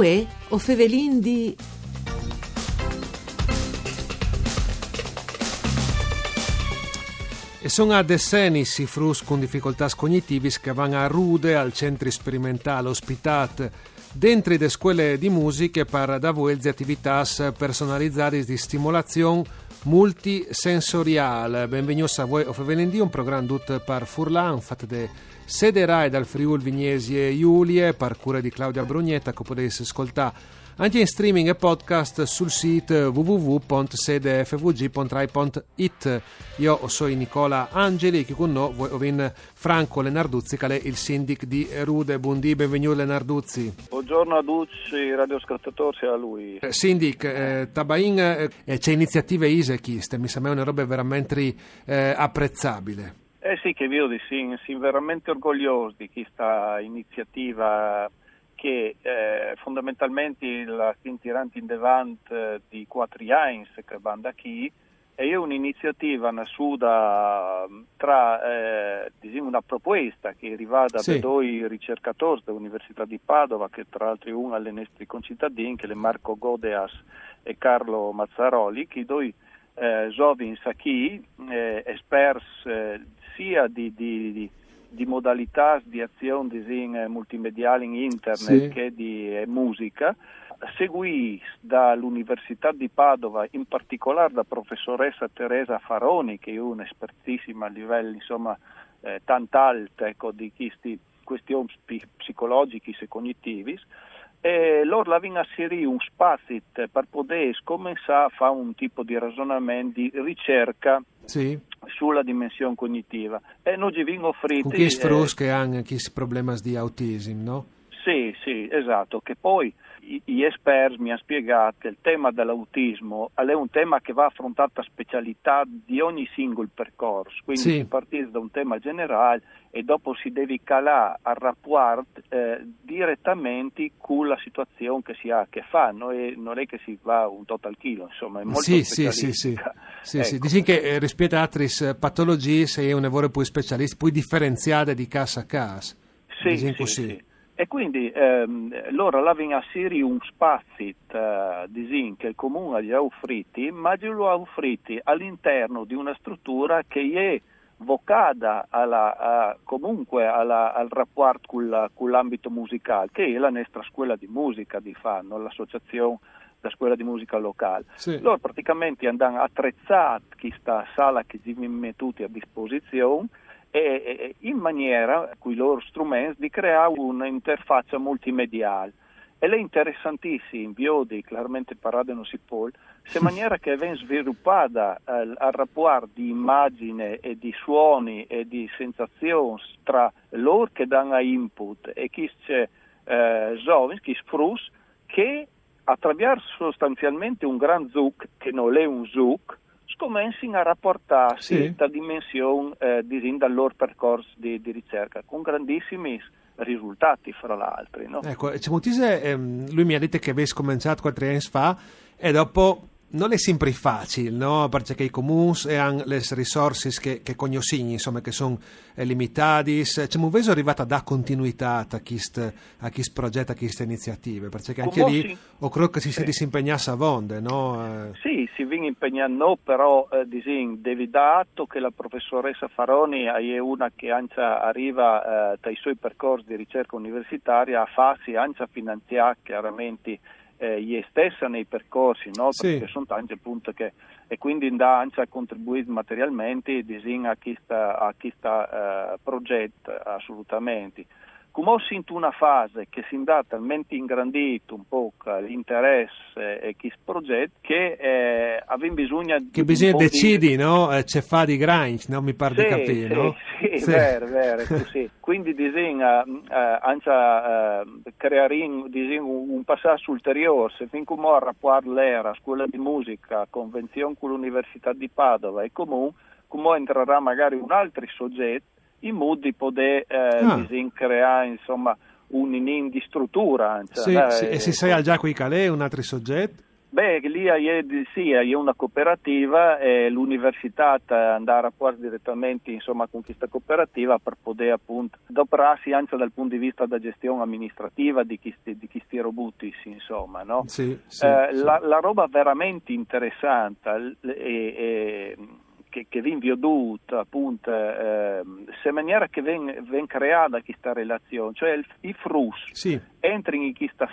Uè, o Fevelin di... E sono a decenni si frus con difficoltà cognitive che vanno a Rude al centro sperimentale ospitat. Dentro le scuole di musica per dare attività personalizzate di stimolazione multisensoriale. Benvenuti a voi o Fevelin un programma tutto per Furlan, fatto da Sederai dal Friul Vignesi e Giulie, per cura di Claudia Brugnetta, che potete ascoltare anche in streaming e podcast sul sito www.sedefvg.rai.it. Io sono Nicola Angeli, che con noi ovin Franco Lenarduzzi, che è il sindic di Rude. Buondì, benvenuto Lenarduzzi. Buongiorno a radioascoltatori e a lui. Eh, sindic, eh, Tabain eh, c'è iniziative ISECHIST, mi sembra una roba veramente eh, apprezzabile. Eh sì, che vi sì, siamo veramente orgogliosi di questa iniziativa che eh, fondamentalmente la tirante in devant eh, di quattro anni che banda qui è un'iniziativa nascuta tra eh, una proposta che arriva da sì. due ricercatori dell'Università di Padova che tra l'altro uno alle nostri concittadini che è Marco Godeas e Carlo Mazzaroli che due eh, giovani sacchi eh, esperti eh, sia di, di, di di modalità di azione design multimediale in internet sì. che di eh, musica, seguì dall'Università di Padova, in particolare da professoressa Teresa Faroni, che è un'espertissima a livelli insomma, eh, tant'alto ecco, di queste questioni psicologiche e cognitive, e loro avevano inserito un spazio per poter cominciare a fare un tipo di ragionamento di ricerca sì. sulla dimensione cognitiva. E noi ci vengono offriti... Con chi eh, che hanno questi problemi di autismo, no? Sì, sì, esatto, che poi gli esperti mi hanno spiegato che il tema dell'autismo è un tema che va affrontato a specialità di ogni singolo percorso, quindi sì. si parte da un tema generale e dopo si deve calare a rapport eh, direttamente con la situazione che si ha a che fa, non è, che si va un total chilo, insomma è molto sì, sì, sì, sì, sì, ecco. sì. Dici che eh, rispetto a altre patologie sei un lavoro più specialista, puoi differenziare di casa a casa. Sì, sì, sì. E quindi ehm, loro l'avevano a Siri un spazio uh, di che il comune gli ha offerto, ma glielo ha offerto all'interno di una struttura che è vocata alla, a, comunque alla, al rapporto con, con, l'ambito musicale, che è la nostra scuola di musica di Fanno, l'associazione della scuola di musica locale. Sì. Loro praticamente hanno attrezzati questa sala che abbiamo mettuti a disposizione e, in maniera, con i loro strumenti, di creare un'interfaccia multimediale. E è interessantissimo, in biodi, chiaramente parlare non si può, se in maniera che viene sviluppata eh, al rapporto di immagine e di suoni e di sensazioni tra loro che danno input e chi c'è eh, giovani, chi sfrus, che attraverso sostanzialmente un gran zouk, che non è un zouk, scommencino a rapportarsi sì. da dimensione eh, dal loro percorso di, di, ricerca con grandissimi risultati fra l'altro. No? Ecco, ehm, lui mi ha detto che avesse cominciato quattro anni fa e dopo non è sempre facile, no? perché i comuni hanno le risorse che, che conosciamo, insomma, che sono eh, limitate. C'è un veso arrivata da continuità a questo progetto, a queste iniziative, perché anche Come lì si... o credo che si sia sì. disimpegnata a vonde, no? Eh. Sì, si viene impegnando, però eh, disin, devi dare atto che la professoressa Faroni è una che arriva eh, dai suoi percorsi di ricerca universitaria a farsi anche a finanziare chiaramente eh, gli stessa nei percorsi, no? sì. perché sono tanti appunto che e quindi da anche a contribuire materialmente a questo uh, progetto assolutamente. Come ho sentito una fase che si è talmente ingrandito un po' l'interesse e questo progetto che eh, abbiamo bisogno di... Che bisogna decidere, di... no? Eh, c'è fa di grind, no? Mi pare sì, di capire, sì, no? Sì, sì. vero, vero, così. Quindi disegna eh, anche eh, creare un passaggio ulteriore, se fin come a rapporto l'era, scuola di musica, convenzione con l'Università di Padova e comunque come entrerà magari un altro soggetto in modo di poter eh, ah. creare insomma un inin di struttura. Sì, sì, e se sai già qui calè un altro soggetto? Beh, lì è, sì, è una cooperativa e l'università andrà a parlare direttamente insomma, con questa cooperativa per poter appunto adoperarsi anche dal punto di vista della gestione amministrativa di chi, di chi sti insomma. No? Sì, sì, eh. La, la, roba veramente interessante è, è che, che vi veduto appunto eh, se maniera che viene creata questa relazione, cioè il, i frus sì. entrano in questa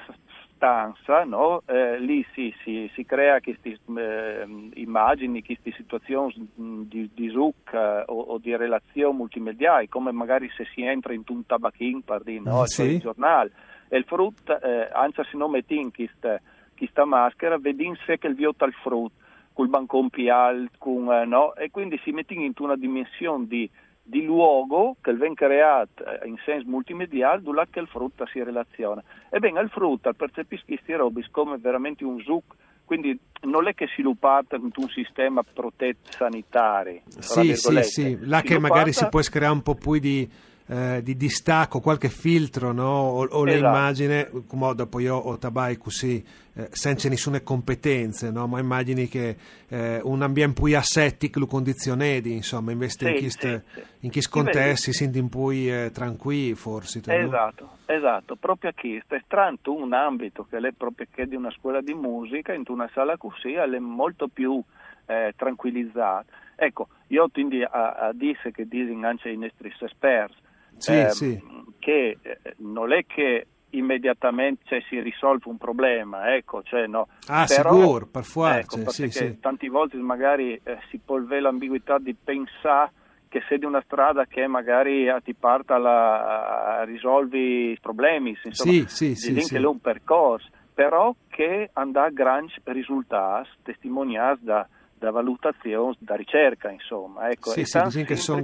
stanza, no? eh, lì si, si, si, crea queste eh, immagini, queste situazioni di, di zuc eh, o, o, di relazione multimediale, come magari se si entra in un tabacchino per dire, no? Sì. Cioè il giornale. E il frutto, eh, anche se non metti in questa, questa maschera, vedi in sé che il viota il frutto col bancone più alto, eh, no? e quindi si mette in una dimensione di, di luogo che viene creato eh, in senso multimediale dove il frutto si relaziona. Ebbene, il frutto percepisce questi robi come veramente un zucco quindi non è che è sviluppato in un sistema protetto sanitario. Sì, sì, sì, là che magari si può creare un po' più di eh, di distacco, qualche filtro no? o, o esatto. l'immagine, come dopo io ho tabai così, eh, senza nessuna competenze, no? ma immagini che eh, un ambiente più assettico lo condizioni, insomma, invece sì, in questi sì, sì. contesti si senti eh, tranquilli forse. Esatto, no? esatto, proprio qui, è strano un ambito che è proprio che di una scuola di musica, in una sala così, è molto più eh, tranquillizzata. Ecco, io quindi a, a dire che dicono anche i nostri esperti, sì, eh, sì. che eh, non è che immediatamente cioè, si risolve un problema, ecco, cioè, no. Ah, Però, sicuro, per forza, ecco, sì, sì. tante volte magari eh, si può avere l'ambiguità di pensare che sei di una strada che magari ti parta a, risolvere i problemi, insomma, sì, sì, sì, sì. che è un percorso, però che andrà a grandi risultati testimoniati da da valutazione, da ricerca, insomma. Ecco, sì, sì, dicono che sono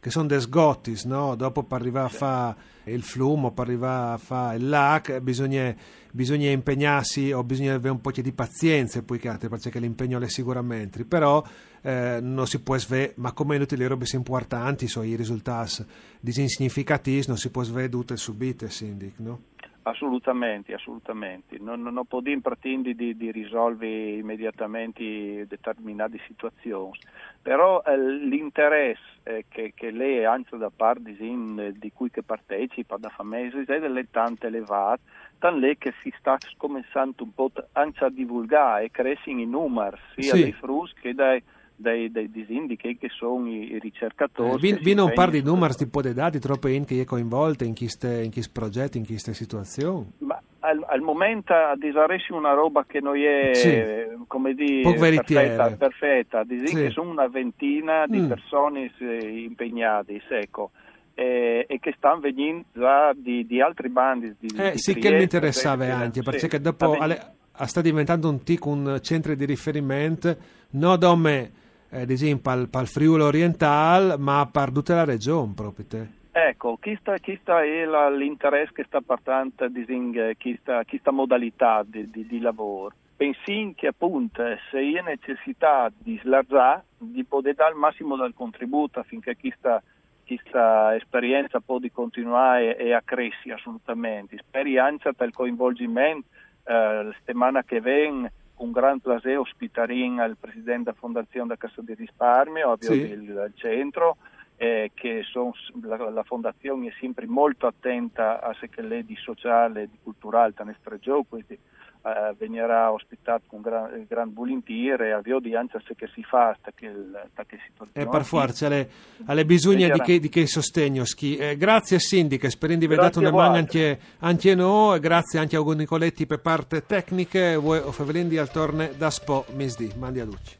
son, son des gottis, no? dopo per arrivare a fare il flumo, per arrivare a fare il lac, bisogna, bisogna, impegnarsi o bisogna avere un po' di pazienza, poi perché l'impegno è sicuramente, però eh, non si può svere, ma come tutte le robe importanti, so, i risultati disinsignificativi, non si può svere tutte subite, Sindic, no? Assolutamente, assolutamente. Non, non può pretendere di, di, risolvere immediatamente determinate situazioni, però eh, l'interesse eh, che, che, lei ha da parte di, di cui che partecipa da famiglie è delle tante elevate, tanto che si sta cominciando un po' anche a divulgare e crescere i numeri sia sì. dei frus che dai dei, dei disindichi che sono i, ricercatori. Eh, vi, non parli di numeri, tipo di dati, troppe in che è coinvolte in questi progetti, in queste situazioni? Ma al, al momento disarressi una roba che non è, sì. come dire, perfetta, perfetta. Disin sì. che sono una ventina di Mm. persone eh, impegnate, ecco. E, e che stanno venendo già di, di altri bandi. Di, Eh, di sì, che Trieste, mi interessava sì, anche, sì, perché dopo sta diventando un TIC un centro di riferimento, non come eh, ad esempio al, al Friuli orientale, ma per tutta la regione proprio. Te. Ecco, questa, questa è la, l'interesse che sta portando disin, questa, questa modalità di, di, di lavoro. Pensin che appunto se c'è necessità di slargiare, di poter dare il massimo del contributo affinché questa, questa esperienza di continuare e, a crescere assolutamente. Per il coinvolgimento, eh, la settimana che viene un gran piacere ospitare il presidente della Fondazione da Cassa di Risparmio, Sì. il, il centro, eh, che son- la, la fondazione è sempre molto attenta a se che lei di sociale e di culturale da nostra gioco, quindi eh, venirà ospitato con gran, gran volentieri e avvio di ansia se che si fa sta che, sta che situazione. E per forza, alle, alle bisogna di che, di che sostegno. Schi. Eh, grazie Cindy, che spero di aver dato una a mano anche, anche a noi, grazie anche a Ugo Nicoletti per parte tecniche, voi o Fevelindi al torne da Spo, misdi, mandi a luci.